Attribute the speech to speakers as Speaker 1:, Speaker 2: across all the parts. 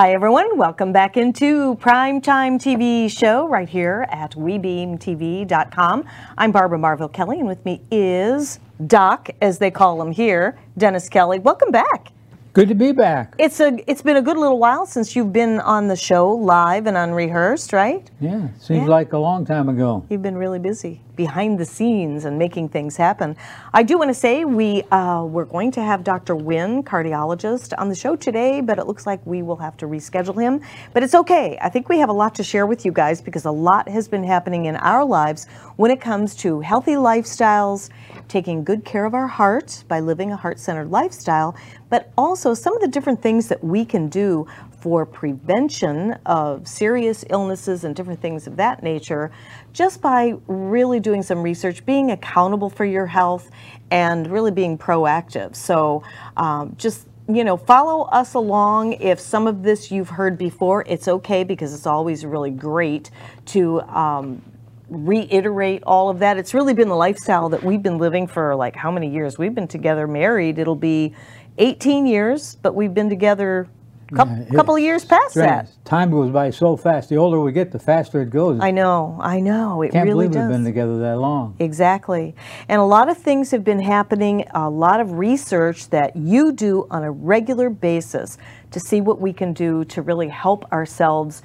Speaker 1: Hi, everyone. Welcome back into Primetime TV show right here at WeBeamTV.com. I'm Barbara Marville Kelly, and with me is Doc, as they call him here, Dennis Kelly. Welcome back.
Speaker 2: Good to be back.
Speaker 1: It's a it's been a good little while since you've been on the show live and unrehearsed, right?
Speaker 2: Yeah, seems
Speaker 1: Yeah.
Speaker 2: like a long time ago.
Speaker 1: You've been really busy behind the scenes and making things happen. I do want to say we uh, we're going to have Dr. Wynn, cardiologist, on the show today, but it looks like we will have to reschedule him. But it's okay. I think we have a lot to share with you guys because a lot has been happening in our lives when it comes to healthy lifestyles, taking good care of our heart by living a heart-centered lifestyle, but also some of the different things that we can do for prevention of serious illnesses and different things of that nature just by really doing some research, being accountable for your health, and really being proactive. So um, just you know, follow us along. If some of this you've heard before, it's okay because it's always really great to um, reiterate all of that. It's really been the lifestyle that we've been living for like how many years? We've been together married. It'll be 18 years, but we've been together a couple,
Speaker 2: Yeah,
Speaker 1: couple of years past that.
Speaker 2: Time goes by so fast. The older we get, the faster it goes.
Speaker 1: I know, I know. It
Speaker 2: can't
Speaker 1: really
Speaker 2: believe
Speaker 1: does.
Speaker 2: we've been together that long.
Speaker 1: Exactly. And a lot of things have been happening, a lot of research that you do on a regular basis to see what we can do to really help ourselves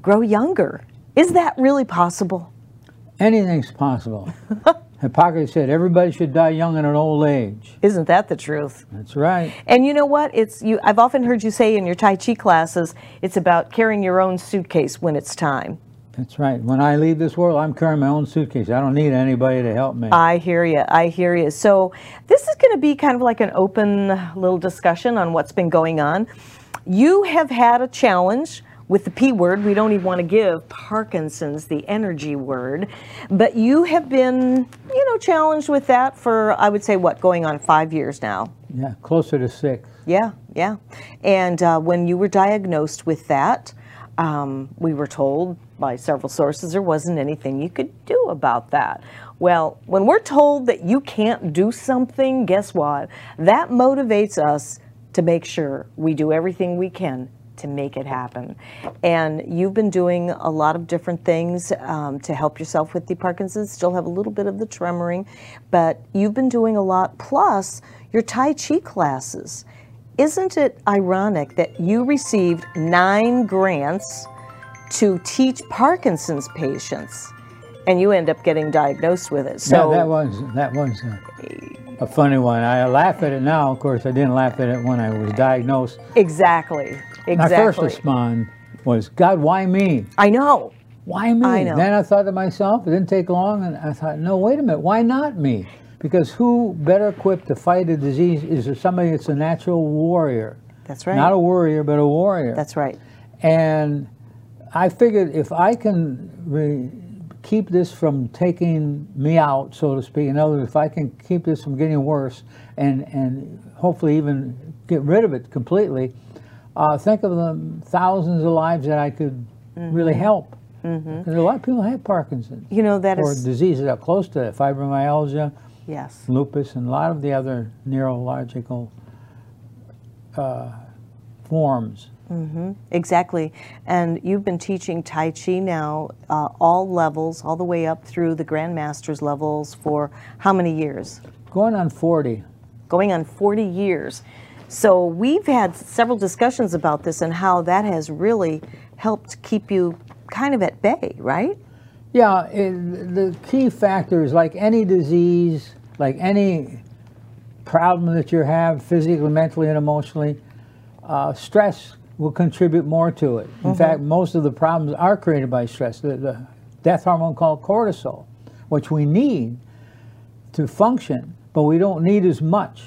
Speaker 1: grow younger. Is that really possible?
Speaker 2: Anything's possible. Hippocrates said everybody should die young in an old age.
Speaker 1: Isn't that the truth?
Speaker 2: That's right.
Speaker 1: And you know what? It's you I've often heard you say in your Tai Chi classes, it's about carrying your own suitcase when it's time.
Speaker 2: That's right. When I leave this world, I'm carrying my own suitcase. I don't need anybody to help me.
Speaker 1: I hear you. I hear you. So this is going to be kind of like an open little discussion on what's been going on. You have had a challenge with the P word. We don't even want to give Parkinson's the energy word, but you have been, you know, challenged with that for I would say what going on five years now.
Speaker 2: yeah, closer to six.
Speaker 1: Yeah, yeah. And uh, when you were diagnosed with that, um, we were told by several sources there wasn't anything you could do about that. Well, when we're told that you can't do something, guess what? That motivates us to make sure we do everything we can to make it happen. And you've been doing a lot of different things um, to help yourself with the Parkinson's, still have a little bit of the tremoring, but you've been doing a lot. Plus, your Tai Chi classes. Isn't it ironic that you received nine grants to teach Parkinson's patients and you end up getting diagnosed with it? So,
Speaker 2: yeah, that was that was a, a funny one. I laugh at it now. Of course, I didn't laugh at it when I was diagnosed.
Speaker 1: exactly. Exactly.
Speaker 2: My first response was, God, why me?
Speaker 1: I know.
Speaker 2: Why me?
Speaker 1: I know.
Speaker 2: Then I thought to myself, it didn't take long, and I thought, no, wait a minute, why not me? Because who better equipped to fight a disease is somebody that's a natural warrior.
Speaker 1: That's right.
Speaker 2: Not a warrior, but a warrior.
Speaker 1: That's right.
Speaker 2: and I figured if I can keep this from taking me out, so to speak, in other words, if I can keep this from getting worse and, and hopefully even get rid of it completely, uh, think of the thousands of lives that I could really help. Because a lot of people have Parkinson's
Speaker 1: You know, that
Speaker 2: or
Speaker 1: is,
Speaker 2: diseases that are close to it, fibromyalgia,
Speaker 1: yes.
Speaker 2: lupus, and a lot of the other neurological uh, forms.
Speaker 1: Exactly. And you've been teaching Tai Chi now, uh, all levels, all the way up through the Grandmaster's levels for how many years?
Speaker 2: Going on 40.
Speaker 1: Going on 40 years. So we've had several discussions about this and how that has really helped keep you kind of at bay, right?
Speaker 2: Yeah, it, the key factor is like any disease, like any problem that you have physically, mentally, and emotionally, uh, stress will contribute more to it. In mm-hmm. fact, most of the problems are created by stress. The, the death hormone called cortisol, which we need to function, but we don't need as much.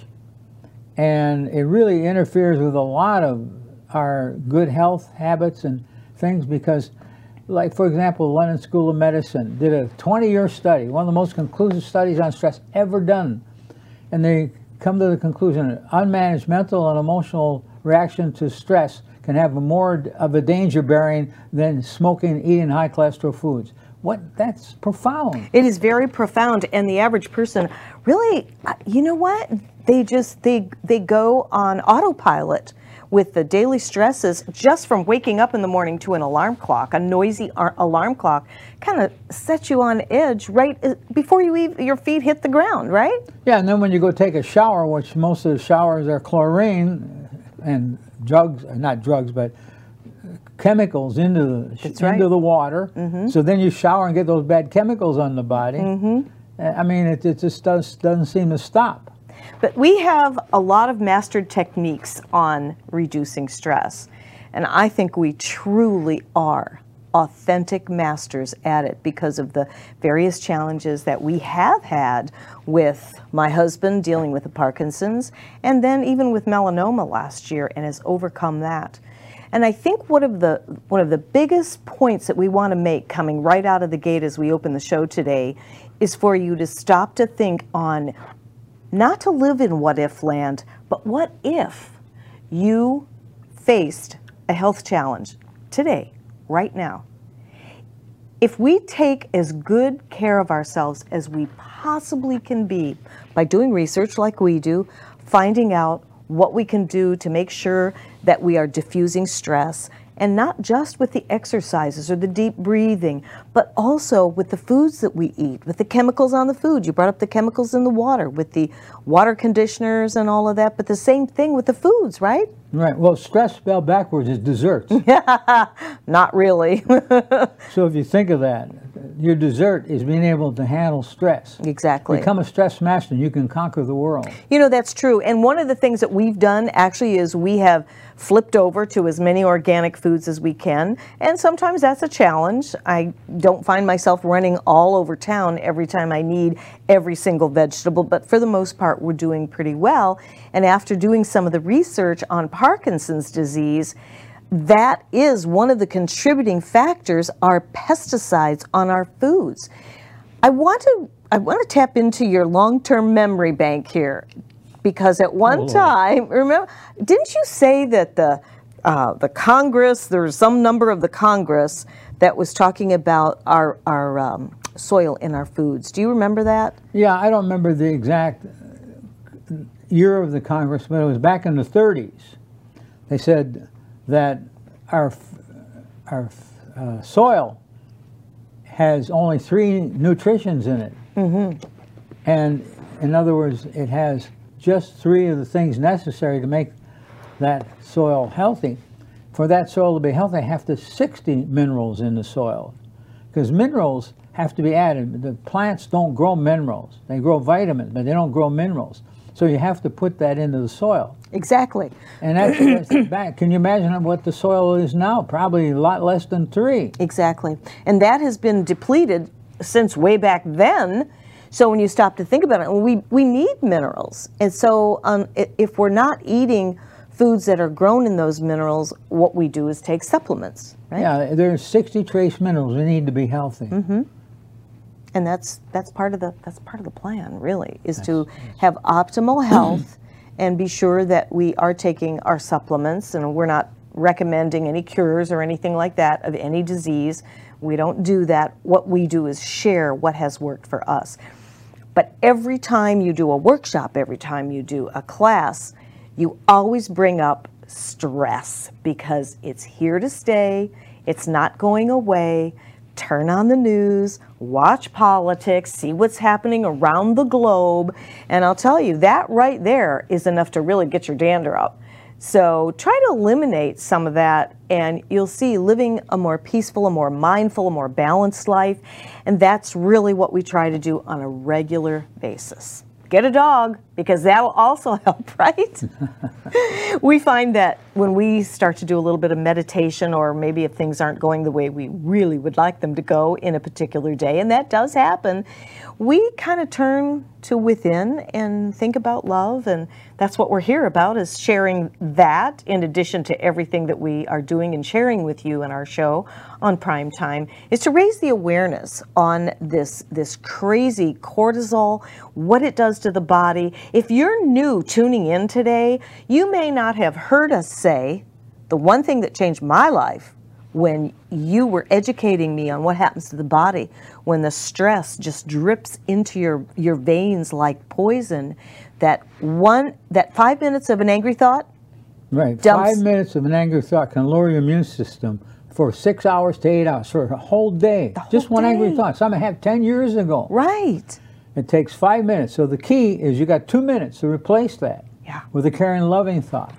Speaker 2: And it really interferes with a lot of our good health habits and things because like for example, the London School of Medicine did a 20-year study, one of the most conclusive studies on stress ever done. And they come to the conclusion that unmanaged mental and emotional reaction to stress can have more of a danger bearing than smoking and eating high cholesterol foods. What that's profound.
Speaker 1: It is very profound, and the average person really, uh, you know what? They just they they go on autopilot with the daily stresses just from waking up in the morning to an alarm clock, a noisy ar- alarm clock, kind of sets you on edge right uh, before you even, your feet hit the ground, right?
Speaker 2: Yeah, and then when you go take a shower, which most of the showers are chlorine and drugs, uh, not drugs, but chemicals into the into
Speaker 1: right. Mm-hmm.
Speaker 2: the water. So then you shower and get those bad chemicals on the body.
Speaker 1: Mm-hmm.
Speaker 2: Uh, I mean, it, it just does, doesn't seem to stop.
Speaker 1: But we have a lot of mastered techniques on reducing stress. And I think we truly are authentic masters at it because of the various challenges that we have had with my husband dealing with the Parkinson's and then even with melanoma last year and has overcome that. And I think one of the one of the biggest points that we want to make coming right out of the gate as we open the show today is for you to stop to think on not to live in what if land, but what if you faced a health challenge today, right now? If we take as good care of ourselves as we possibly can be by doing research like we do, finding out what we can do to make sure that we are diffusing stress, and not just with the exercises or the deep breathing, but also with the foods that we eat, with the chemicals on the food. You brought up the chemicals in the water, with the water conditioners and all of that, but the same thing with the foods, right?
Speaker 2: Right. Well, stress spelled backwards is desserts.
Speaker 1: Not really.
Speaker 2: so if you think of that, your dessert is being able to handle stress.
Speaker 1: exactly.
Speaker 2: Become a stress master, and you can conquer the world.
Speaker 1: You know, that's true. And one of the things that we've done actually is we have flipped over to as many organic foods as we can. And sometimes that's a challenge. I don't find myself running all over town every time I need every single vegetable, but for the most part, we're doing pretty well. And after doing some of the research on Parkinson's disease, that is one of the contributing factors are pesticides on our foods. I want to I want to tap into your long-term memory bank here because at one
Speaker 2: Lord.
Speaker 1: time, remember, didn't you say that the uh, the Congress there was some number of the Congress that was talking about our our um, soil in our foods? Do you remember that?
Speaker 2: Yeah, I don't remember the exact year of the Congress, but it was back in the 30s. They said that our our uh, soil has only three nutritions in it, mm-hmm. and in other words, it has just three of the things necessary to make that soil healthy. For that soil to be healthy, I have to 60 minerals in the soil, because minerals have to be added. The plants don't grow minerals; they grow vitamins, but they don't grow minerals. So you have to put that into the soil.
Speaker 1: Exactly.
Speaker 2: And that's, that's back. Can you imagine what the soil is now? Probably a lot less than three.
Speaker 1: Exactly. And that has been depleted since way back then. So when you stop to think about it, we, we need minerals. And so um, if we're not eating foods that are grown in those minerals, what we do is take supplements, right?
Speaker 2: Yeah, there's 60 trace minerals we need to be healthy.
Speaker 1: Mm-hmm. And that's that's part of the that's part of the plan, really, is to have optimal health and be sure that we are taking our supplements and we're not recommending any cures or anything like that of any disease. We don't do that. What we do is share what has worked for us. But every time you do a workshop, every time you do a class, you always bring up stress because it's here to stay, it's not going away. Turn on the news, watch politics, see what's happening around the globe, and I'll tell you, that right there is enough to really get your dander up. So try to eliminate some of that, and you'll see living a more peaceful, a more mindful, a more balanced life. And that's really what we try to do on a regular basis. Get a dog because that'll also help, right? we find that when we start to do a little bit of meditation, or maybe if things aren't going the way we really would like them to go in a particular day, and that does happen, we kind of turn to within and think about love. And that's what we're here about is sharing that in addition to everything that we are doing and sharing with you in our show on prime time is to raise the awareness on this this crazy cortisol what it does to the body if you're new tuning in today you may not have heard us say the one thing that changed my life when you were educating me on what happens to the body when the stress just drips into your your veins like poison that one that 5 minutes of an angry thought
Speaker 2: Right.
Speaker 1: dumps-
Speaker 2: Five minutes of an angry thought can lower your immune system for six hours to eight hours, for a whole day.
Speaker 1: whole
Speaker 2: Just one angry
Speaker 1: day.
Speaker 2: thought. Something I had 10 years ago.
Speaker 1: Right.
Speaker 2: It takes five minutes. So the key is you got two minutes to replace that
Speaker 1: Yeah.
Speaker 2: with a caring, loving thought.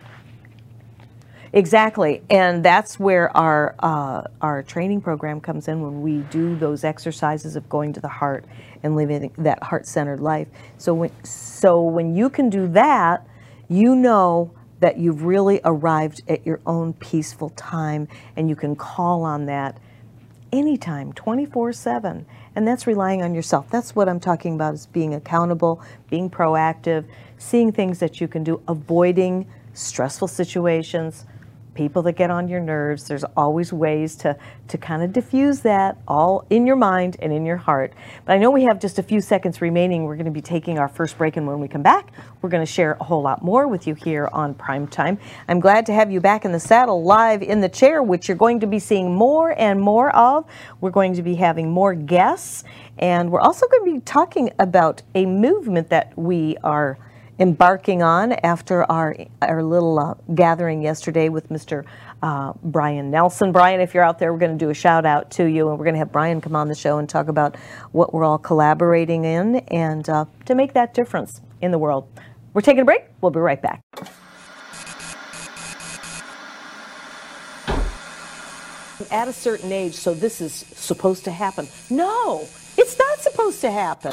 Speaker 1: Exactly, and that's where our uh, our training program comes in when we do those exercises of going to the heart and living that heart-centered life. So when so when you can do that, you know that you've really arrived at your own peaceful time, and you can call on that anytime 24/7 and that's relying on yourself. That's what i'm talking about is being accountable being proactive seeing things that you can do avoiding stressful situations people that get on your nerves. There's always ways to to kind of diffuse that all in your mind and in your heart. But i know we have just a few seconds remaining. We're going to be taking our first break and when we come back we're going to share a whole lot more with you here on prime time. I'm glad to have you back in the saddle live in the chair which you're going to be seeing more and more of. We're going to be having more guests and we're also going to be talking about a movement that we are embarking on after our our little uh, gathering yesterday with Mr. Uh, Brian Nelson. Brian, if you're out there, we're going to do a shout out to you, and we're going to have Brian come on the show and talk about what we're all collaborating in and uh, to make that difference in the world. We're taking a break. We'll be right back. At a certain age, so this is supposed to happen. No, it's not supposed to happen.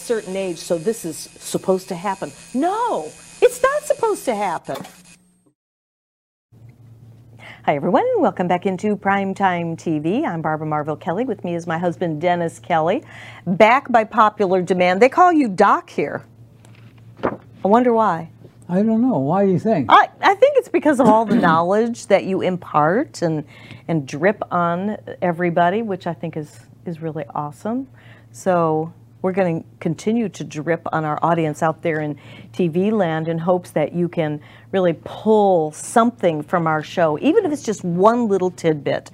Speaker 1: Certain age, so this is supposed to happen. No, it's not supposed to happen. Hi, everyone. Welcome back into Primetime TV. I'm Barbara Marvell Kelly. With me is my husband, Dennis Kelly. Back by popular demand. They call you Doc here. I wonder why.
Speaker 2: I don't know. Why do you think?
Speaker 1: I, I think it's because of all the knowledge that you impart and and drip on everybody, which I think is is really awesome. So we're going to continue to drip on our audience out there in TV land in hopes that you can really pull something from our show, even if it's just one little tidbit.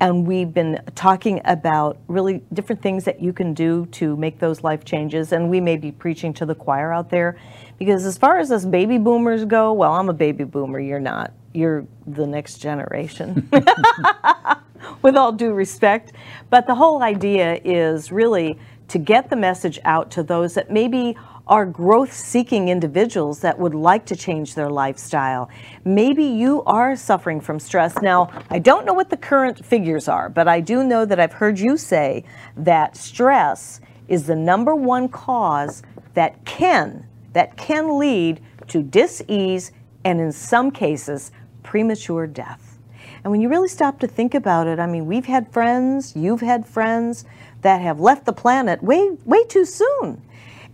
Speaker 1: And we've been talking about really different things that you can do to make those life changes. And we may be preaching to the choir out there because, as far as us baby boomers go, well, I'm a baby boomer, you're not. You're the next generation. With all due respect. But the whole idea is really to get the message out to those that maybe are growth seeking individuals that would like to change their lifestyle. Maybe you are suffering from stress. Now, I don't know what the current figures are, but I do know that I've heard you say that stress is the number one cause that can that can lead to dis-ease and in some cases premature death. And when you really stop to think about it, I mean, we've had friends, you've had friends that have left the planet way, way too soon.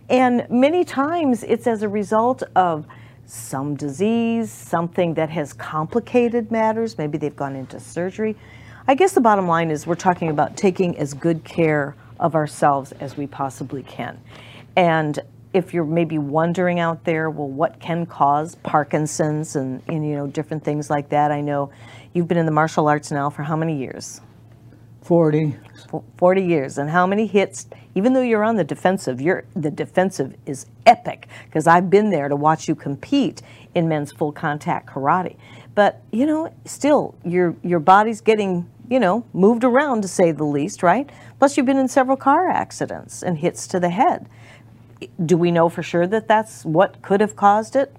Speaker 1: And many times it's as a result of some disease, something that has complicated matters. Maybe they've gone into surgery. I guess the bottom line is we're talking about taking as good care of ourselves as we possibly can. And if you're maybe wondering out there, well, what can cause Parkinson's and, and you know different things like that? I know you've been in the martial arts now for how many years?
Speaker 2: 40.
Speaker 1: 40 years. And how many hits, even though you're on the defensive, you're, the defensive is epic because I've been there to watch you compete in men's full contact karate. But, you know, still, your, your body's getting, you know, moved around to say the least, right? Plus, you've been in several car accidents and hits to the head. Do we know for sure that that's what could have caused it?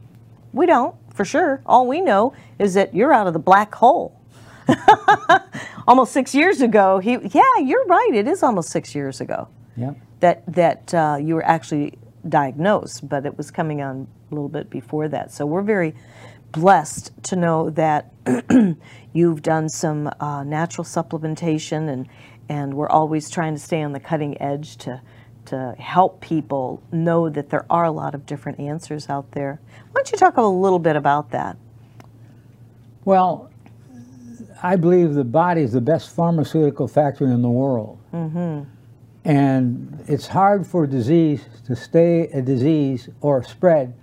Speaker 1: We don't, for sure. All we know is that you're out of the black hole. almost six years ago. He, yeah, you're right. It is almost six years ago.
Speaker 2: Yeah.
Speaker 1: That that uh, you were actually diagnosed, but it was coming on a little bit before that. So we're very blessed to know that you've done some uh, natural supplementation, and and we're always trying to stay on the cutting edge to to help people know that there are a lot of different answers out there. Why don't you talk a little bit about that?
Speaker 2: Well, I believe the body is the best pharmaceutical factory in the world.
Speaker 1: Mm-hmm.
Speaker 2: And it's hard for disease to stay a disease or spread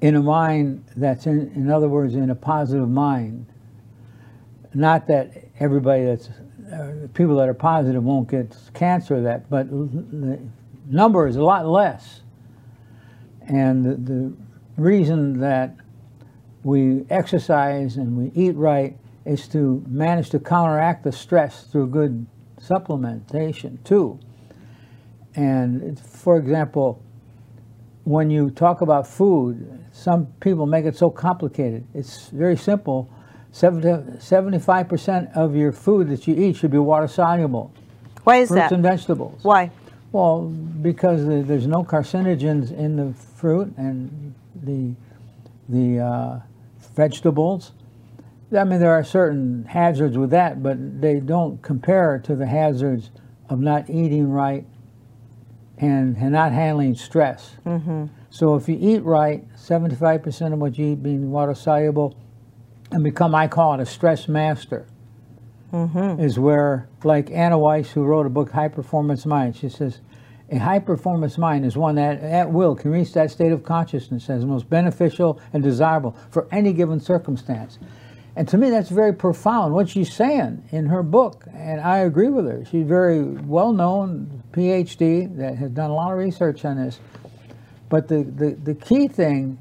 Speaker 2: in a mind that's, in, in other words, in a positive mind. Not that everybody that's, uh, people that are positive won't get cancer, that, but the number is a lot less. And the, the reason that we exercise and we eat right is to manage to counteract the stress through good supplementation too. And for example, when you talk about food, some people make it so complicated. It's very simple. 75% of your food that you eat should be water soluble.
Speaker 1: Why is
Speaker 2: Fruits
Speaker 1: that?
Speaker 2: and vegetables.
Speaker 1: Why?
Speaker 2: Well, because there's no carcinogens in the fruit and the the uh, vegetables. I mean, there are certain hazards with that, but they don't compare to the hazards of not eating right and, and not handling stress.
Speaker 1: Mm-hmm.
Speaker 2: So if you eat right, 75% of what you eat being water soluble, and become, I call it a stress master,
Speaker 1: Mm-hmm.
Speaker 2: is where, like Anna Wise, who wrote a book, High Performance Mind, she says, a high performance mind is one that at will can reach that state of consciousness as most beneficial and desirable for any given circumstance. And to me, that's very profound. What she's saying in her book, and I agree with her. She's very well known, PhD, that has done a lot of research on this. But the, the, the key thing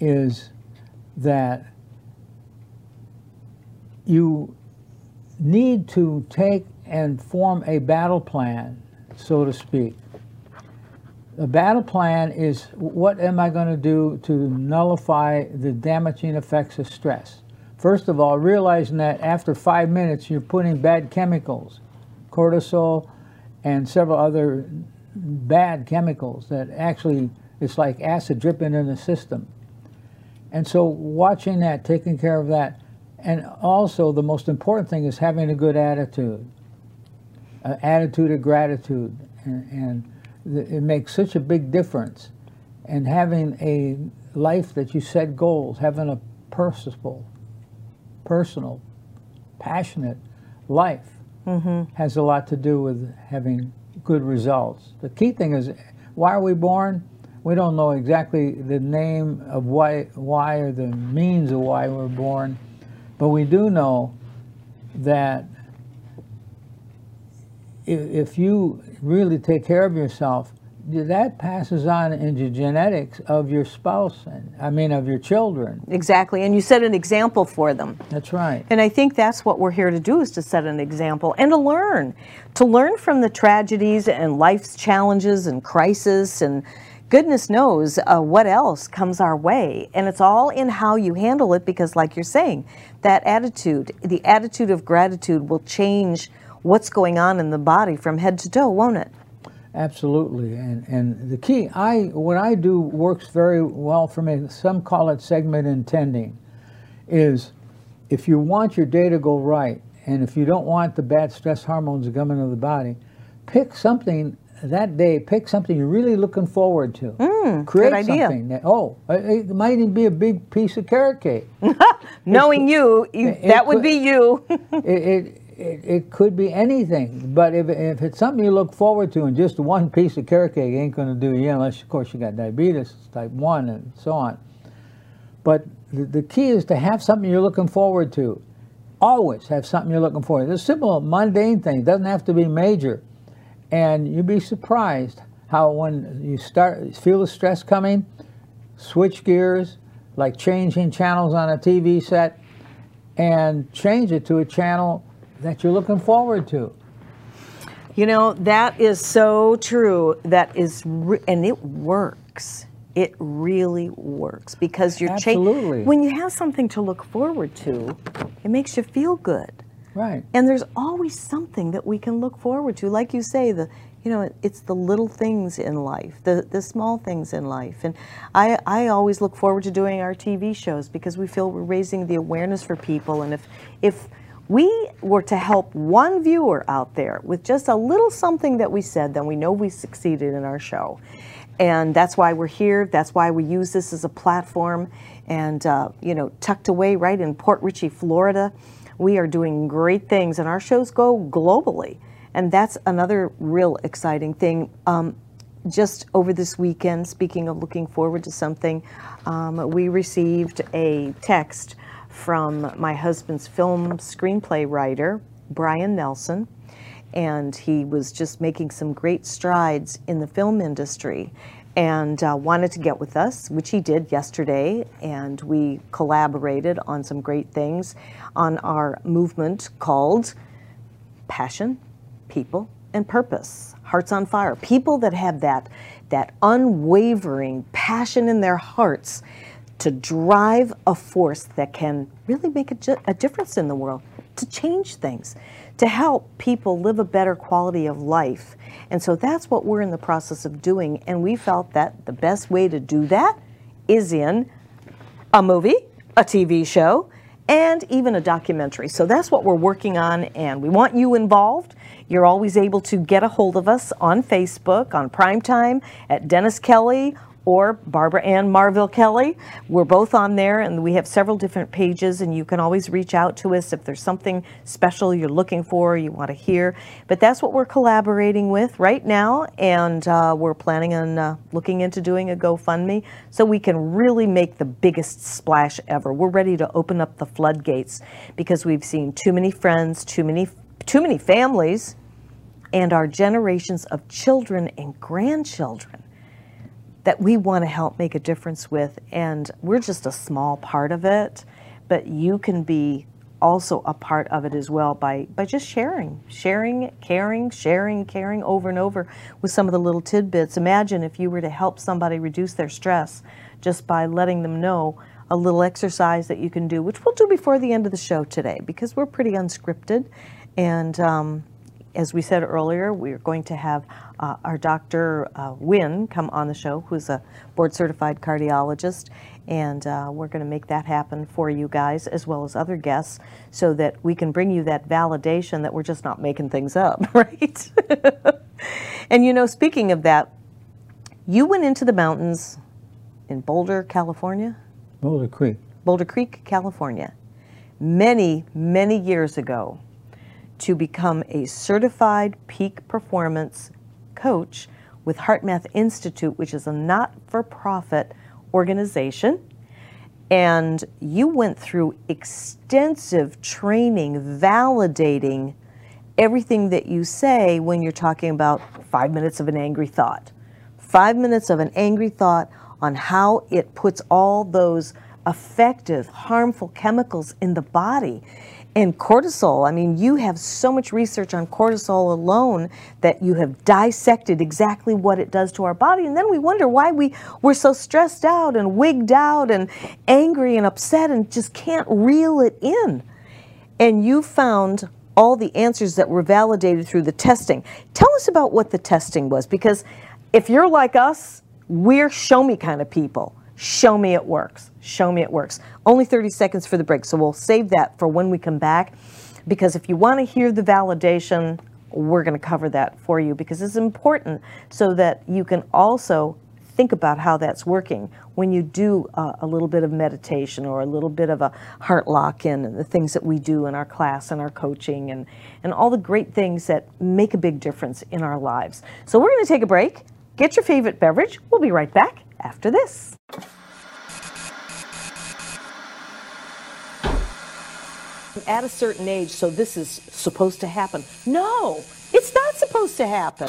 Speaker 2: is that you need to take and form a battle plan, so to speak. The battle plan is what am I going to do to nullify the damaging effects of stress? First of all, realizing that after five minutes you're putting bad chemicals, cortisol and several other bad chemicals that actually it's like acid dripping in the system. And so watching that, taking care of that, and also the most important thing is having a good attitude, an attitude of gratitude, and, and it makes such a big difference. And having a life that you set goals, having a personal, personal, passionate life
Speaker 1: Mm-hmm.
Speaker 2: has a lot to do with having good results. The key thing is, why are we born? We don't know exactly the name of why, why or the means of why we're born, but we do know that if, if you really take care of yourself, that passes on into genetics of your spouse, and I mean of your children.
Speaker 1: Exactly. And you set an example for them.
Speaker 2: That's right.
Speaker 1: And I think that's what we're here to do is to set an example and to learn. To learn from the tragedies and life's challenges and crisis and goodness knows uh, what else comes our way. And it's all in how you handle it because, like you're saying, that attitude, the attitude of gratitude will change what's going on in the body from head to toe, won't it?
Speaker 2: Absolutely, and and the key, I what I do works very well for me. Some call it segment intending, is if you want your day to go right, and if you don't want the bad stress hormones to come into the body, pick something that day. Pick something you're really looking forward to.
Speaker 1: Mm,
Speaker 2: Create
Speaker 1: good idea.
Speaker 2: something. That, oh, it might even be a big piece of carrot cake.
Speaker 1: Knowing you, you
Speaker 2: it
Speaker 1: that would
Speaker 2: could-
Speaker 1: be you.
Speaker 2: it, it, it, could be anything, but if, if it's something you look forward to and just one piece of carrot cake ain't going to do you, unless, of course, you got diabetes type 1 and so on. But the, the key is to have something you're looking forward to. Always have something you're looking forward to. It's a simple, mundane thing. It doesn't have to be major. And you'd be surprised how when you start feel the stress coming, switch gears, like changing channels on a TV set, and change it to a channel that you're looking forward to.
Speaker 1: You know, that is so true. That is, re- and it works. It really works because you're cha- when you have something to look forward to, it makes you feel good.
Speaker 2: Right.
Speaker 1: And there's always something that we can look forward to. Like you say, the you know, it's the little things in life, the the small things in life. And I I always look forward to doing our TV shows because we feel we're raising the awareness for people. And if if we were to help one viewer out there with just a little something that we said, then we know we succeeded in our show. And that's why we're here. That's why we use this as a platform. And, uh, you know, tucked away right in Port Richey, Florida, we are doing great things, and our shows go globally. And that's another real exciting thing. Um, just over this weekend, speaking of looking forward to something, um, we received a text from my husband's film screenplay writer, Brian Nelson, and he was just making some great strides in the film industry and uh, wanted to get with us, which he did yesterday, and we collaborated on some great things on our movement called passion, people, and purpose. Hearts on fire. People that have that that unwavering passion in their hearts to drive a force that can really make a, a difference in the world, to change things, to help people live a better quality of life. And so that's what we're in the process of doing. And we felt that the best way to do that is in a movie, a TV show, and even a documentary. So that's what we're working on, and we want you involved. You're always able to get a hold of us on Facebook, on Primetime, at Dennis Kelly or Barbara Ann Marville Kelly. We're both on there, and we have several different pages, and you can always reach out to us if there's something special you're looking for, you want to hear. But that's what we're collaborating with right now, and uh, we're planning on uh, looking into doing a GoFundMe so we can really make the biggest splash ever. We're ready to open up the floodgates because we've seen too many friends, too many, too many families, and our generations of children and grandchildren that we want to help make a difference with. And we're just a small part of it, but you can be also a part of it as well by, by just sharing, sharing, caring, sharing, caring over and over with some of the little tidbits. Imagine if you were to help somebody reduce their stress just by letting them know a little exercise that you can do, which we'll do before the end of the show today because we're pretty unscripted. And um, as we said earlier, we're going to have uh, our Dr. Uh, Wynn come on the show, who's a board certified cardiologist, and uh, we're going to make that happen for you guys as well as other guests so that we can bring you that validation that we're just not making things up, right? and you know, speaking of that, you went into the mountains in Boulder, California?
Speaker 2: Boulder Creek.
Speaker 1: Boulder Creek, California, many, many years ago to become a certified peak performance coach with HeartMath Institute, which is a not for profit organization. And you went through extensive training validating everything that you say when you're talking about five minutes of an angry thought. Five minutes of an angry thought on how it puts all those effective, harmful chemicals in the body. And cortisol, I mean, you have so much research on cortisol alone that you have dissected exactly what it does to our body. And then we wonder why we, we're so stressed out and wigged out and angry and upset and just can't reel it in. And you found all the answers that were validated through the testing. Tell us about what the testing was, because if you're like us, we're show me kind of people. Show me it works. Show me it works. Only 30 seconds for the break, so we'll save that for when we come back. Because if you want to hear the validation, we're going to cover that for you because it's important so that you can also think about how that's working when you do uh, a little bit of meditation or a little bit of a heart lock in and the things that we do in our class and our coaching and, and all the great things that make a big difference in our lives. So we're going to take a break. Get your favorite beverage. We'll be right back after this. At a certain age, so this is supposed to happen. No, it's not supposed to happen.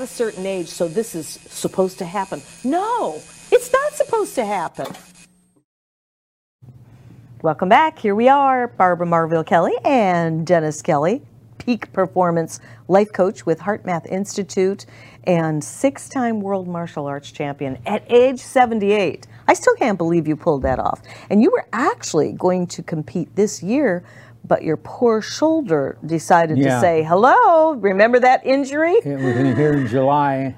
Speaker 1: At a certain age, so this is supposed to happen. No, it's not supposed to happen. Welcome back. Here we are, Barbara Marville Kelly and Dennis Kelly, peak performance life coach with HeartMath Institute and six time world martial arts champion at age 78. I still can't believe you pulled that off. And you were actually going to compete this year, but your poor shoulder decided to say, hello, remember that injury?
Speaker 2: It was in here in July,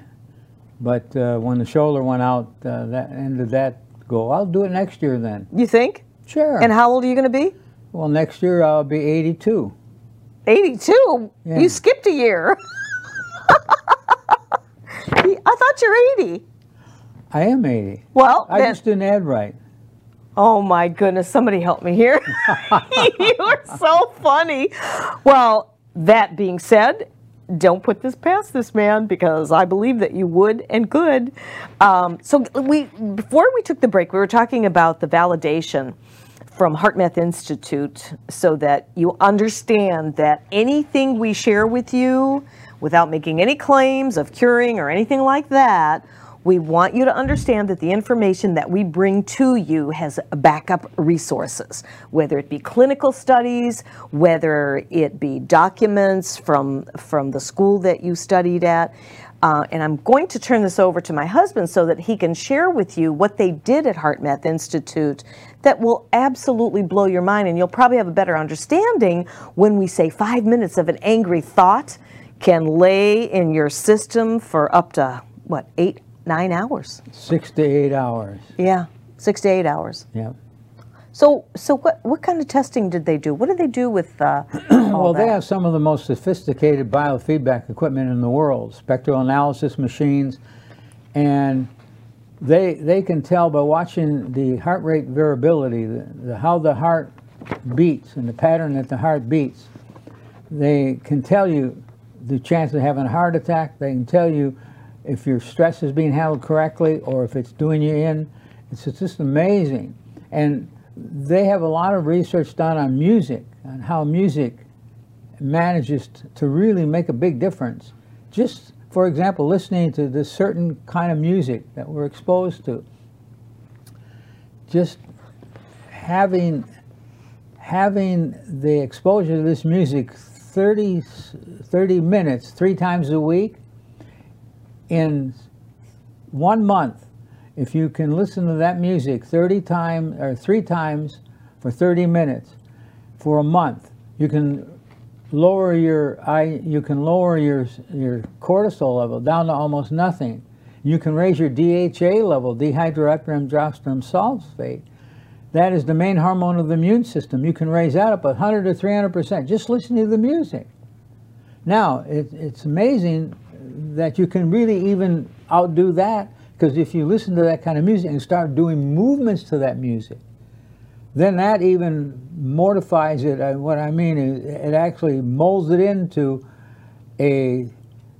Speaker 2: but uh, when the shoulder went out, uh, that ended that goal. I'll do it next year then.
Speaker 1: You think?
Speaker 2: Sure.
Speaker 1: And how old are you going to be?
Speaker 2: well, next year I'll be 82.
Speaker 1: 82?
Speaker 2: Yeah.
Speaker 1: You skipped a year. I thought you're 80.
Speaker 2: I am 80.
Speaker 1: Well,
Speaker 2: I
Speaker 1: then-
Speaker 2: just didn't add right.
Speaker 1: Oh my goodness, somebody help me here. you are so funny. Well, that being said, don't put this past this man because I believe that you would and could. Um, so we before we took the break, we were talking about the validation from HeartMath Institute so that you understand that anything we share with you without making any claims of curing or anything like that we want you to understand that the information that we bring to you has backup resources, whether it be clinical studies, whether it be documents from, from the school that you studied at. Uh, and I'm going to turn this over to my husband so that he can share with you what they did at HeartMath Institute that will absolutely blow your mind. And you'll probably have a better understanding when we say five minutes of an angry thought can lay in your system for up to, what, eight, nine hours?
Speaker 2: Six to eight hours.
Speaker 1: Yeah, six to eight hours.
Speaker 2: Yeah.
Speaker 1: So, so what, what kind of testing did they do? What did they do with uh,
Speaker 2: Well, they have some of the most sophisticated biofeedback equipment in the world, spectral analysis machines, and they they can tell by watching the heart rate variability, the, the, how the heart beats and the pattern that the heart beats. They can tell you the chance of having a heart attack. They can tell you if your stress is being handled correctly or if it's doing you in. It's just amazing. And they have a lot of research done on music, and how music manages to really make a big difference. Just, for example, listening to this certain kind of music that we're exposed to. Just having having the exposure to this music 30, s- 30 minutes three times a week in one month if you can listen to that music 30 times or three times for 30 minutes for a month you can lower your you can lower your your cortisol level down to almost nothing you can raise your DHEA level dehydroepiandrosterone sulfate that is the main hormone of the immune system. You can raise that up 100 to 300 percent just listening to the music. Now, it, it's amazing that you can really even outdo that because if you listen to that kind of music and start doing movements to that music, then that even mortifies it. Uh, What I mean is, it actually molds it into a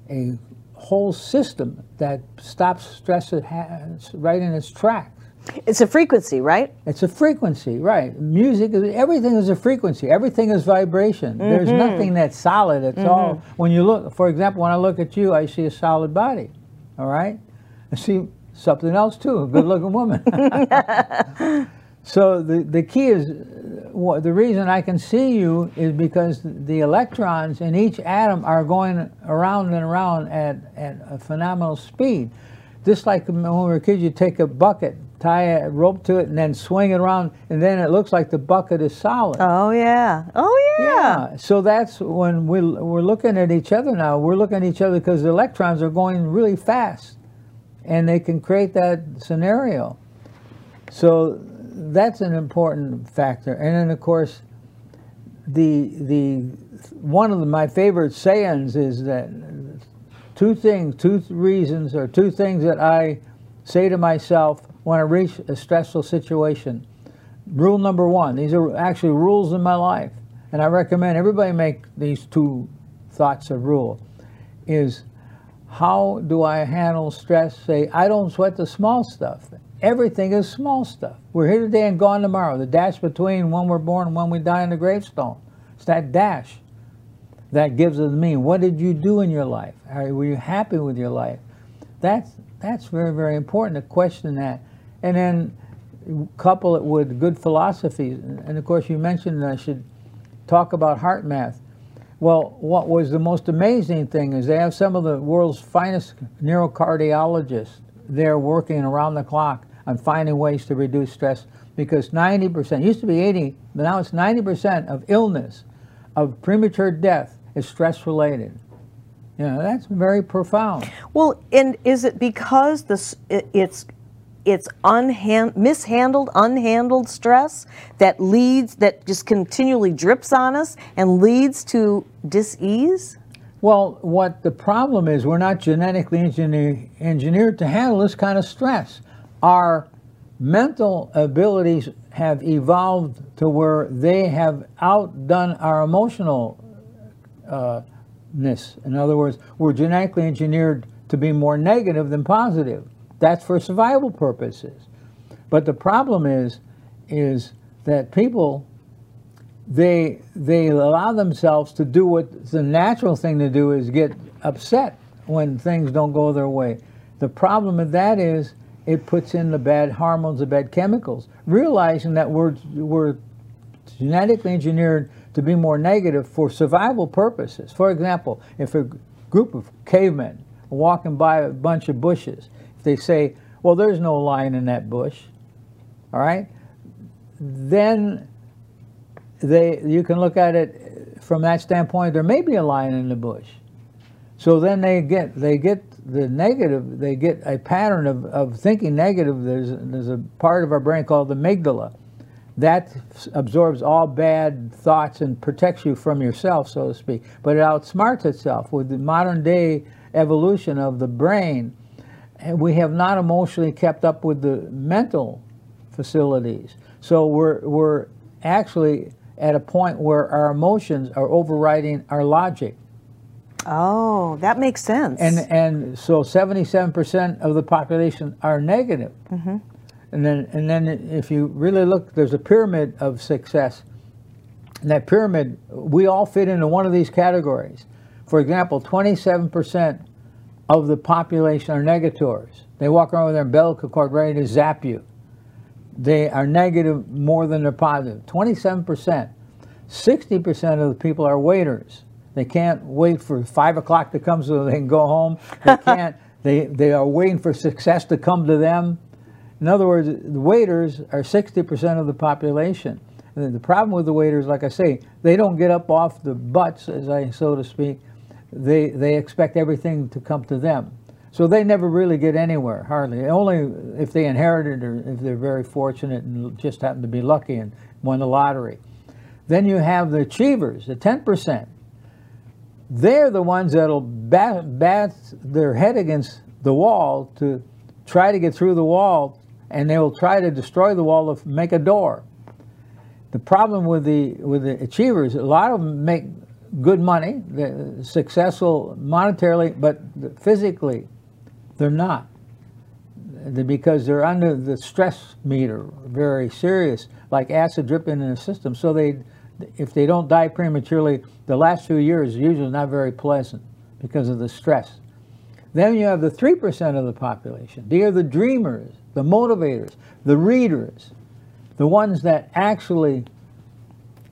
Speaker 2: a whole system that stops stress right in its tracks.
Speaker 1: It's a frequency, right?
Speaker 2: It's a frequency, right? Music is everything is a frequency. Everything is vibration. There's nothing that's solid. It's all when you look. For example, when I look at you, I see a solid body. All right, I see something else too. A good-looking woman. so the the key is, uh, the reason I can see you is because the electrons in each atom are going around and around at at a phenomenal speed. Just like when we were kids, you take a bucket, tie a rope to it, and then swing it around, and then it looks like the bucket is solid.
Speaker 1: Oh yeah. Oh yeah.
Speaker 2: Yeah. So that's when we, we're looking at each other now. We're looking at each other because the electrons are going really fast and they can create that scenario. So that's an important factor. And then, of course, the, the, one of the, my favorite sayings is that two things, two reasons, or two things that I say to myself when I reach a stressful situation. Rule number one, these are actually rules in my life, and I recommend everybody make these two thoughts a rule, is how do I handle stress? Say, I don't sweat the small stuff. Everything is small stuff. We're here today and gone tomorrow. The dash between when we're born and when we die in the gravestone. It's that dash. that gives us meaning. What did you do in your life? Were you happy with your life? That's that's very very important to question that, and then couple it with good philosophy. And of course, you mentioned I should talk about HeartMath. Well, what was the most amazing thing is they have some of the world's finest neurocardiologists there working around the clock on finding ways to reduce stress because 90%, used to be 80, but now it's 90% of illness, of premature death is stress related. You know, that's very profound.
Speaker 1: Well, and is it because this it's it's unhand, mishandled, unhandled stress that leads, that just continually drips on us and leads to disease?
Speaker 2: Well, what the problem is, we're not genetically engineer, engineered to handle this kind of stress. Our mental abilities have evolved to where they have outdone our emotionalness. uh, In other words, we're genetically engineered to be more negative than positive. That's for survival purposes. But the problem is, is that people, they, they allow themselves to do what the natural thing to do is get upset when things don't go their way. The problem with that is it puts in the bad hormones, the bad chemicals, realizing that we're, we're genetically engineered to be more negative for survival purposes. For example, if a group of cavemen walking by a bunch of bushes they say, well, there's no lion in that bush, all right, then they, you can look at it from that standpoint, there may be a lion in the bush. So then they get, they get the negative, they get a pattern of, of thinking negative. There's, there's a part of our brain called the amygdala that absorbs all bad thoughts and protects you from yourself, so to speak. But it outsmarts itself with the modern day evolution of the brain we have not emotionally kept up with the mental facilities. So we're, we're actually at a point where our emotions are overriding our logic.
Speaker 1: Oh, that makes sense.
Speaker 2: And, and so 77% of the population are negative. Mm -hmm. And then, and then if you really look, there's a pyramid of success. And that pyramid, we all fit into one of these categories. For example, 27% of the population are negators. They walk around with their umbilical cord ready to zap you. They are negative more than they're positive. 27%. 60% of the people are waiters. They can't wait for 5 o'clock to come so they can go home. They can't. they, they are waiting for success to come to them. In other words, the waiters are 60% of the population. And the problem with the waiters, like I say, they don't get up off the butts, as I so to speak, they, they expect everything to come to them. So they never really get anywhere, hardly. Only if they inherited or if they're very fortunate and just happen to be lucky and won the lottery. Then you have the achievers, the 10%. They're the ones that'll bat, bat their head against the wall to try to get through the wall, and they will try to destroy the wall to make a door. The problem with the with the achievers, a lot of them make good money, successful monetarily, but physically, they're not. Because they're under the stress meter, very serious, like acid dripping in the system. So they, if they don't die prematurely, the last few years usually not very pleasant because of the stress. Then you have the 3% of the population. They are the dreamers, the motivators, the readers, the ones that actually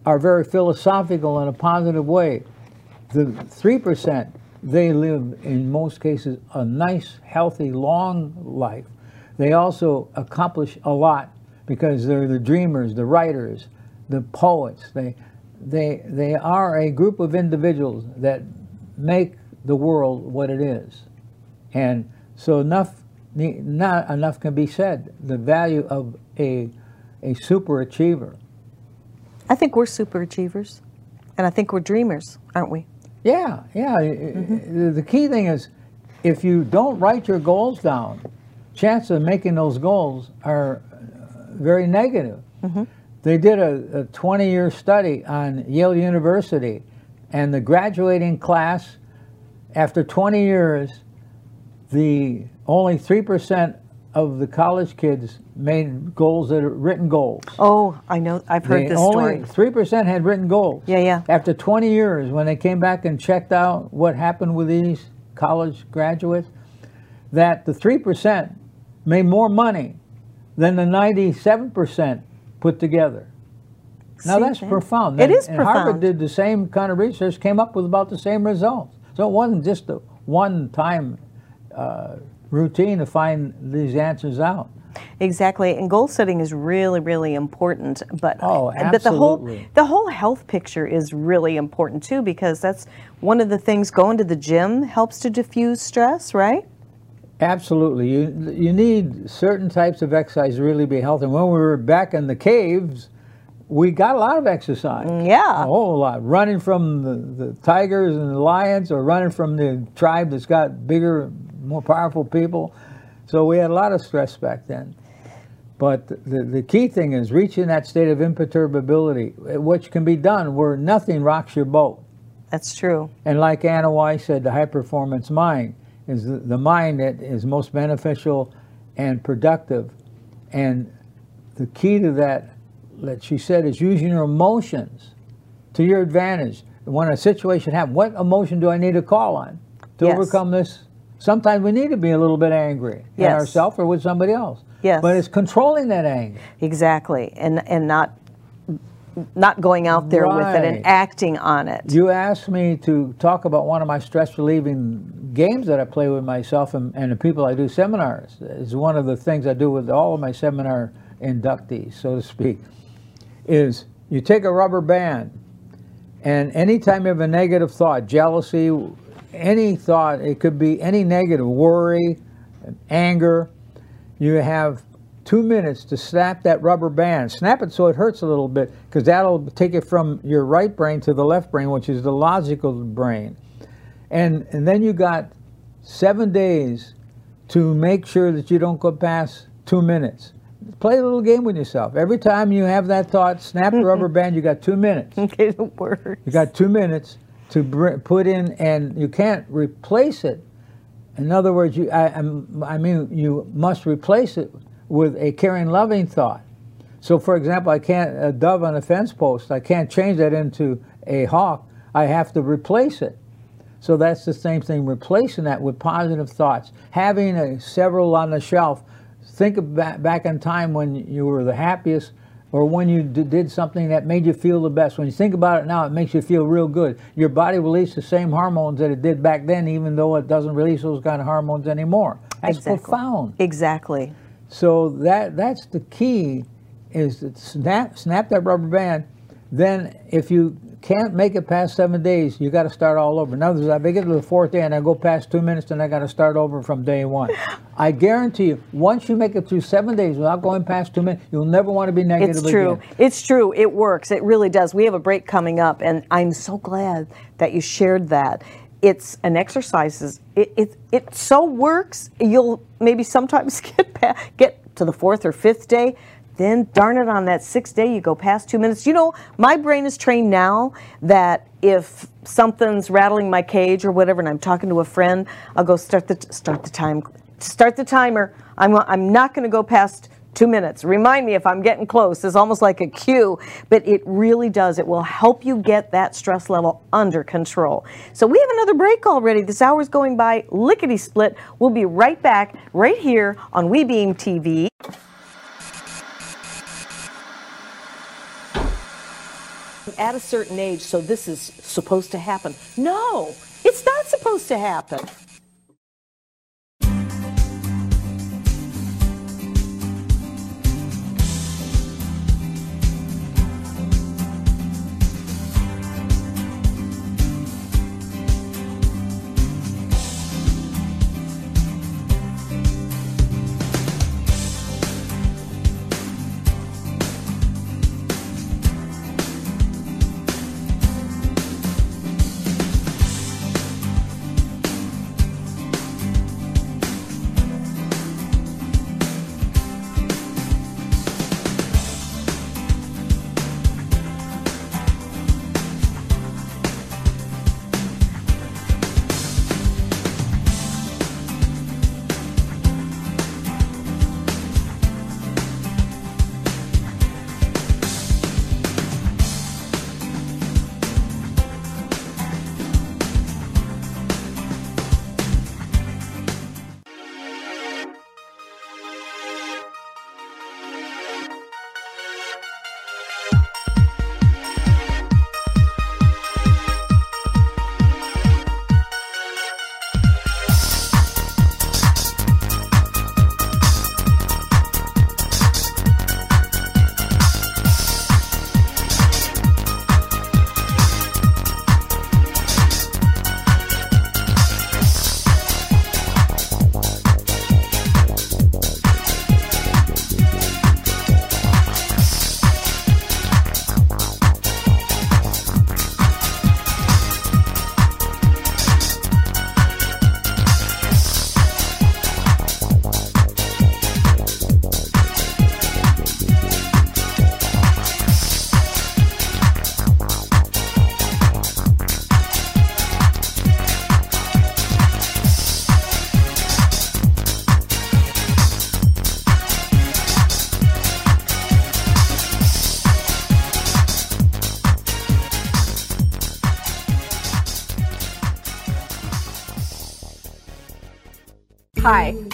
Speaker 2: are very philosophical in a positive way. The 3%, they live, in most cases, a nice, healthy, long life. They also accomplish a lot because they're the dreamers, the writers, the poets. They, they, they are a group of individuals that make the world what it is. And so enough, not enough can be said. The value of a, a super achiever
Speaker 1: I think we're super achievers, and I think we're dreamers, aren't we?
Speaker 2: Yeah, yeah. Mm-hmm. The key thing is if you don't write your goals down, chances of making those goals are very negative. Mm-hmm. They did a 20 year study on Yale University, and the graduating class, after 20 years, the only 3% of the college kids made goals that are written goals.
Speaker 1: Oh, I know. I've heard
Speaker 2: They
Speaker 1: this
Speaker 2: only
Speaker 1: story.
Speaker 2: three percent had written goals.
Speaker 1: Yeah, yeah.
Speaker 2: After 20 years, when they came back and checked out what happened with these college graduates, that the three percent made more money than the 97 percent put together. Now
Speaker 1: See
Speaker 2: that's
Speaker 1: that?
Speaker 2: profound.
Speaker 1: It
Speaker 2: And-
Speaker 1: is
Speaker 2: and
Speaker 1: profound.
Speaker 2: Harvard did the same kind of research, came up with about the same results. So it wasn't just a one-time uh, routine to find these answers out.
Speaker 1: Exactly, and goal setting is really, really important. But
Speaker 2: Oh, absolutely.
Speaker 1: but the whole the whole health picture is really important too because that's one of the things. Going to the gym helps to diffuse stress, right?
Speaker 2: Absolutely. You you need certain types of exercise to really be healthy. When we were back in the caves, we got a lot of exercise.
Speaker 1: Mm, yeah.
Speaker 2: A whole lot. Running from the, the tigers and the lions or running from the tribe that's got bigger, more powerful people. So we had a lot of stress back then. But the, the key thing is reaching that state of imperturbability, which can be done where nothing rocks your boat.
Speaker 1: That's true.
Speaker 2: And like Anna Wise said, the high performance mind is the, the mind that is most beneficial and productive. And the key to that, that she said, is using your emotions to your advantage. When a situation happens, what emotion do I need to call on to
Speaker 1: Yes.
Speaker 2: overcome this? Sometimes we need to be a little bit angry
Speaker 1: Yes.
Speaker 2: at ourselves or with somebody else.
Speaker 1: Yes.
Speaker 2: But it's controlling that anger.
Speaker 1: Exactly, and and not not going out there with it and acting on it.
Speaker 2: You asked me to talk about one of my stress relieving games that I play with myself and, and the people I do seminars. It's one of the things I do with all of my seminar inductees, so to speak. Is you take a rubber band, and anytime you have a negative thought, jealousy, any thought, it could be any negative, worry, anger, you have two minutes to snap that rubber band. Snap it so it hurts a little bit, because that'll take it from your right brain to the left brain, which is the logical brain. And, and then you got seven days to make sure that you don't go past two minutes. Play a little game with yourself. Every time you have that thought, snap the rubber band, you got two minutes.
Speaker 1: Okay, it works.
Speaker 2: You got two minutes to put in, and you can't replace it. In other words, you, I, I'm- mean, you must replace it with a caring, loving thought. So, for example, I can't a dove on a fence post. I can't change that into a hawk. I have to replace it. So that's the same thing. Replacing that with positive thoughts. Having a, several on the shelf. Think back, back in time when you were the happiest, or when you d- did something that made you feel the best. When you think about it now, it makes you feel real good. Your body releases the same hormones that it did back then, even though it doesn't release those kind of hormones anymore. That's
Speaker 1: Exactly.
Speaker 2: profound.
Speaker 1: Exactly.
Speaker 2: So that that's the key, is to snap snap that rubber band. Then if you can't make it past seven days, you got to start all over. In other words, if I get to the fourth day and I go past two minutes, then I got to start over from day one. I guarantee you, once you make it through seven days without going past two minutes, you'll never want to be negative again.
Speaker 1: It's true.
Speaker 2: again.
Speaker 1: It's true. It works. It really does. We have a break coming up, and I'm so glad that you shared that. It's an exercise. It it, it so works. You'll maybe sometimes get back, get to the fourth or fifth day. Then, darn it, on that sixth day, you go past two minutes. You know, my brain is trained now that if something's rattling my cage or whatever, and I'm talking to a friend, I'll go start the start the time, start the timer. I'm I'm not going to go past two minutes. Remind me if I'm getting close. It's almost like a cue, but it really does. It will help you get that stress level under control. So we have another break already. This hour's going by lickety split. We'll be right back right here on WeBeam TV. At a certain age, so this is supposed to happen. No, it's not supposed to happen.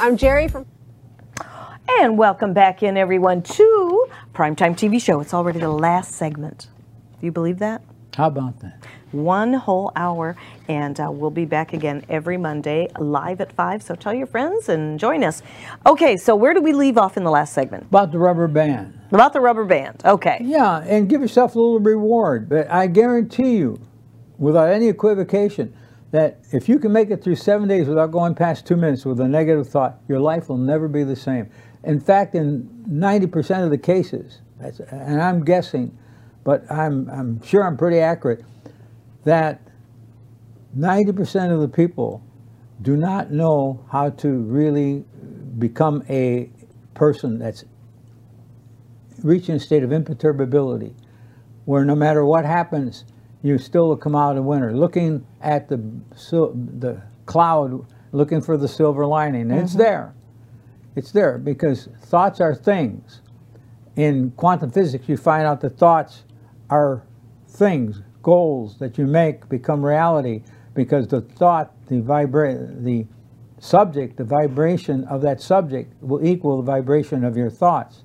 Speaker 3: I'm Jerry from.
Speaker 1: And welcome back in, everyone, to Primetime TV Show. It's already the last segment. Do you believe that?
Speaker 2: How about that?
Speaker 1: One whole hour, and uh, we'll be back again every Monday live at 5. So tell your friends and join us. Okay, so where do we leave off in the last segment?
Speaker 2: About the rubber band.
Speaker 1: About the rubber band. Okay.
Speaker 2: Yeah, and give yourself a little reward. But I guarantee you, without any equivocation, that if you can make it through seven days without going past two minutes with a negative thought, your life will never be the same. In fact, in 90% of the cases, and I'm guessing, but I'm, I'm sure I'm pretty accurate, that 90% of the people do not know how to really become a person that's reaching a state of imperturbability, where no matter what happens, you still will come out a winner. Looking at the the cloud, looking for the silver lining. Mm -hmm. It's there. It's there because thoughts are things. In quantum physics, you find out that thoughts are things, goals that you make become reality because the thought, the vibra the subject, the vibration of that subject will equal the vibration of your thoughts.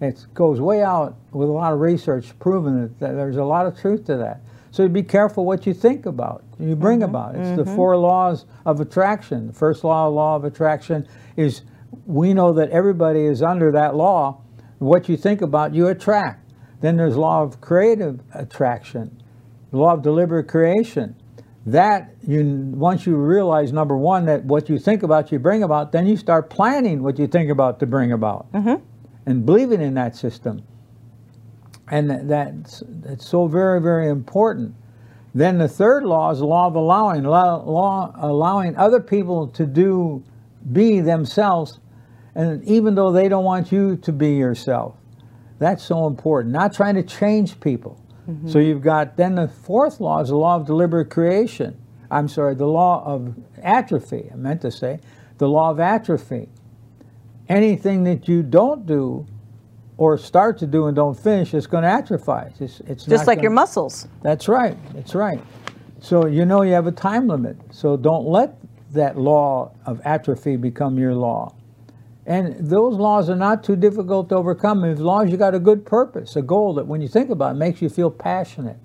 Speaker 2: It goes way out with a lot of research proving that there's a lot of truth to that. So be careful what you think about, you bring mm -hmm. about. It's mm -hmm. the mm-hmm. four laws of attraction. The first law, of law of attraction, is we know that everybody is under that law. What you think about, you attract. Then there's law of creative attraction, law of deliberate creation. That you once you realize number one that what you think about you bring about, then you start planning what you think about to bring about, mm -hmm. and believing in that system and that's, that's so very, very important. Then the third law is the law of allowing, law, law, allowing other people to do, be themselves, and even though they don't want you to be yourself. That's so important. Not trying to change people. Mm -hmm. So you've got, then the fourth law is the law of deliberate creation. I'm sorry, the law of atrophy, I meant to say, the law of atrophy. Anything that you don't do or start to do and don't finish, it's going to atrophy. It's, it's
Speaker 1: just like
Speaker 2: gonna,
Speaker 1: your muscles.
Speaker 2: That's right. That's right. So you know you have a time limit. So don't let that law of atrophy become your law. And those laws are not too difficult to overcome as long as you got a good purpose, a goal that when you think about it makes you feel passionate.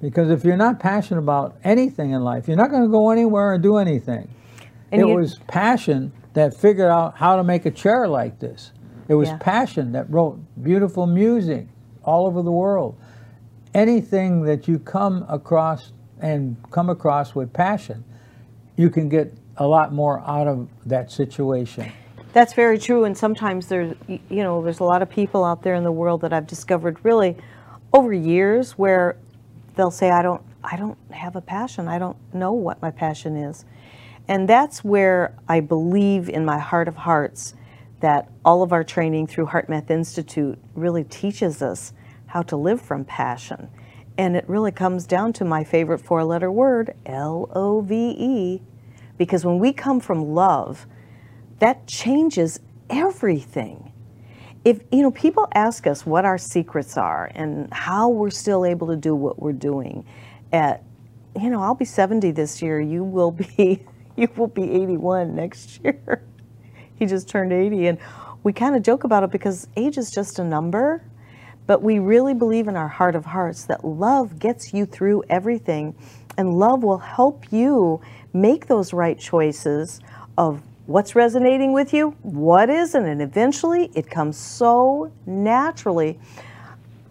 Speaker 2: Because if you're not passionate about anything in life, you're not going to go anywhere and do anything. And it was passion that figured out how to make a chair like this. It was yeah. passion that wrote beautiful music all over the world. Anything that you come across and come across with passion, you can get a lot more out of that situation.
Speaker 1: That's very true. And sometimes there's, you know, there's a lot of people out there in the world that I've discovered really over years where they'll say, I don't, I don't have a passion. I don't know what my passion is. And that's where I believe in my heart of hearts that all of our training through HeartMath Institute really teaches us how to live from passion. And it really comes down to my favorite four letter word, L O V E. Because when we come from love, that changes everything. If, you know, people ask us what our secrets are and how we're still able to do what we're doing at, you know, I'll be 70 this year. You will be, you will be 81 next year. He just turned 80. And we kind of joke about it because age is just a number. But we really believe in our heart of hearts that love gets you through everything. And love will help you make those right choices of what's resonating with you, what isn't. And eventually it comes so naturally.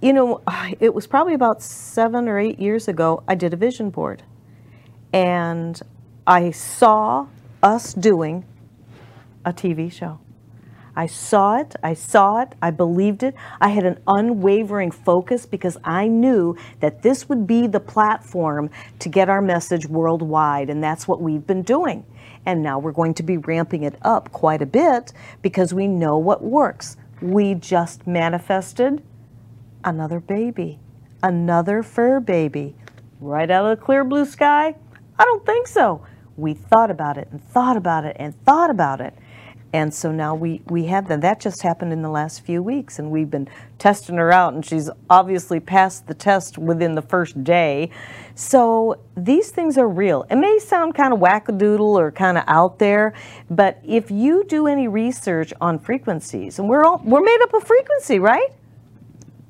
Speaker 1: You know, it was probably about seven or eight years ago, I did a vision board. And I saw us doing a TV show. I saw it, I saw it, I believed it. I had an unwavering focus because I knew that this would be the platform to get our message worldwide, and that's what we've been doing. And now we're going to be ramping it up quite a bit because we know what works. We just manifested another baby, another fur baby, right out of the clear blue sky? I don't think so. We thought about it and thought about it and thought about it. And so now we, we have that. That just happened in the last few weeks, and we've been testing her out, and she's obviously passed the test within the first day. So these things are real. It may sound kind of wackadoodle or kind of out there, but if you do any research on frequencies, and we're all we're made up of frequency, right?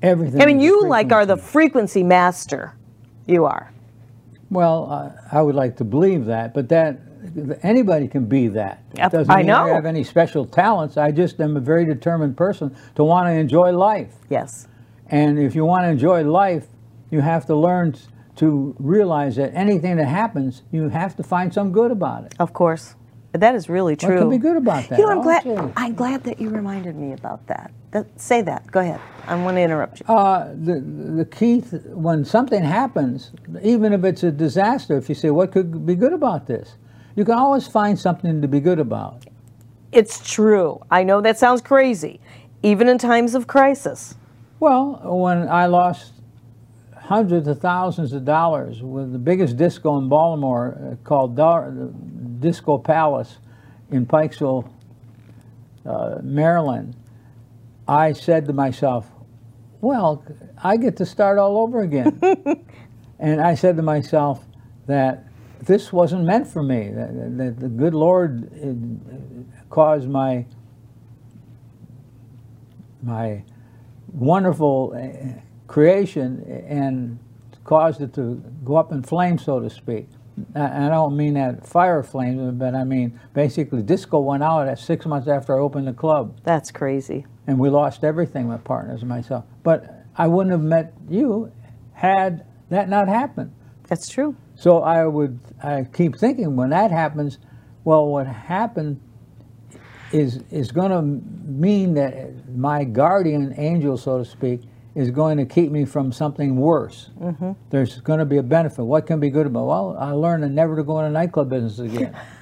Speaker 2: Everything.
Speaker 1: I mean, you like are the
Speaker 2: frequency.
Speaker 1: master. You are.
Speaker 2: Well, uh, I would like to believe that, but that anybody can be that. It doesn't
Speaker 1: I
Speaker 2: mean
Speaker 1: know.
Speaker 2: I have any special talents. I just am a very determined person to want to enjoy life.
Speaker 1: Yes.
Speaker 2: And if you want to enjoy life, you have to learn to realize that anything that happens, you have to find some good about it.
Speaker 1: Of course. That is really true.
Speaker 2: What can be good about that?
Speaker 1: You know, I'm glad. I'm glad that you reminded me about that. that say that. Go ahead. I want to interrupt you.
Speaker 2: Uh, the the key th- when something happens, even if it's a disaster, if you say what could be good about this, you can always find something to be good about.
Speaker 1: it's true. I know that sounds crazy, even in times of crisis.
Speaker 2: Well, when I lost hundreds of thousands of dollars with the biggest disco in Baltimore uh, called Disco Palace in Pikesville, uh, Maryland, I said to myself, well, I get to start all over again. and I said to myself that this wasn't meant for me, that, that the good Lord caused my my wonderful uh, creation and caused it to go up in flames, so to speak. I I don't mean that fire flames, but I mean basically disco went out at six months after I opened the club,
Speaker 1: That's crazy.
Speaker 2: and we lost everything, my partners and myself. But I wouldn't have met you had that not happened.
Speaker 1: That's true.
Speaker 2: So I would I keep thinking when that happens, well, what happened is is going to mean that my guardian angel, so to speak, is going to keep me from something worse. Mm-hmm. There's going to be a benefit. What can be good about? Well, I learned never to go in a nightclub business again.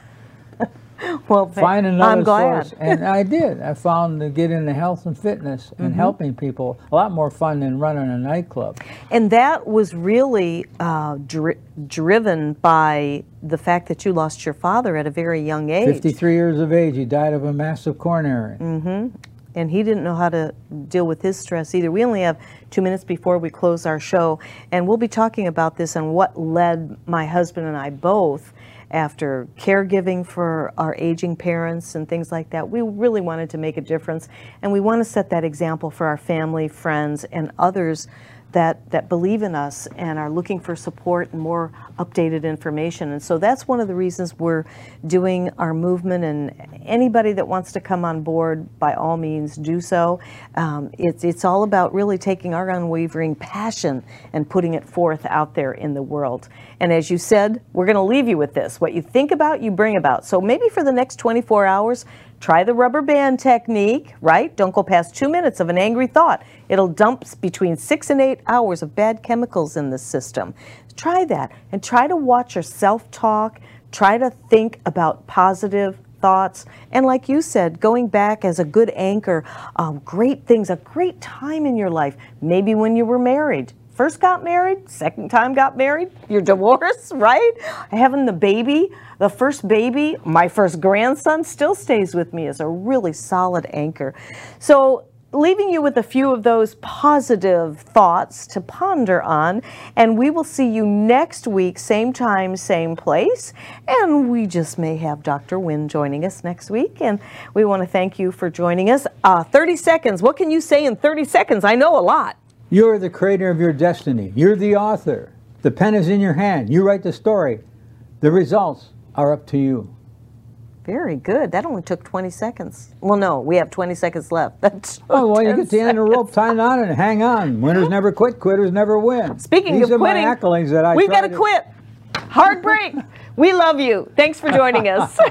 Speaker 1: Well,
Speaker 2: Find another
Speaker 1: I'm glad.
Speaker 2: source, and I did. I found to get into health and fitness and
Speaker 1: Mm-hmm.
Speaker 2: helping people a lot more fun than running a nightclub.
Speaker 1: And that was really uh, dri- driven by the fact that you lost your father at a very young age.
Speaker 2: 53 years of age, he died of a massive coronary. Mm -hmm.
Speaker 1: and he didn't know how to deal with his stress either. We only have two minutes before we close our show, and we'll be talking about this and what led my husband and I both after caregiving for our aging parents and things like that. We really wanted to make a difference, and we want to set that example for our family, friends, and others that, that believe in us and are looking for support and more updated information. And so that's one of the reasons we're doing our movement. And anybody that wants to come on board, by all means, do so. Um, it's, it's all about really taking our unwavering passion and putting it forth out there in the world. And as you said, we're going to leave you with this what you think about, you bring about. So maybe for the next 24 hours, Try the rubber band technique, right? Don't go past two minutes of an angry thought. It'll dump between six and eight hours of bad chemicals in the system. Try that and try to watch your self talk. Try to think about positive thoughts. And like you said, going back as a good anchor, um, great things, a great time in your life. Maybe when you were married, first got married, second time got married, you're divorced, right? Having the baby, the first baby, my first grandson still stays with me as a really solid anchor. So, leaving you with a few of those positive thoughts to ponder on, and we will see you next week, same time, same place. And we just may have Dr. Wynn joining us next week, and we want to thank you for joining us. Uh, 30 seconds, what can you say in 30 seconds? I know a lot.
Speaker 2: You're the creator of your destiny. You're the author. The pen is in your hand. You write the story. The results are up to you.
Speaker 1: Very good. That only took 20 seconds. Well, no, we have 20 seconds left. That's
Speaker 2: Oh, well, you
Speaker 1: 10
Speaker 2: get the end of the rope tied on and hang on. Winners never quit, quitters never win.
Speaker 1: Speaking
Speaker 2: These
Speaker 1: of
Speaker 2: are
Speaker 1: quitting,
Speaker 2: accolades that I
Speaker 1: we've got to
Speaker 2: to-
Speaker 1: quit. Hard break. we love you. Thanks for joining us.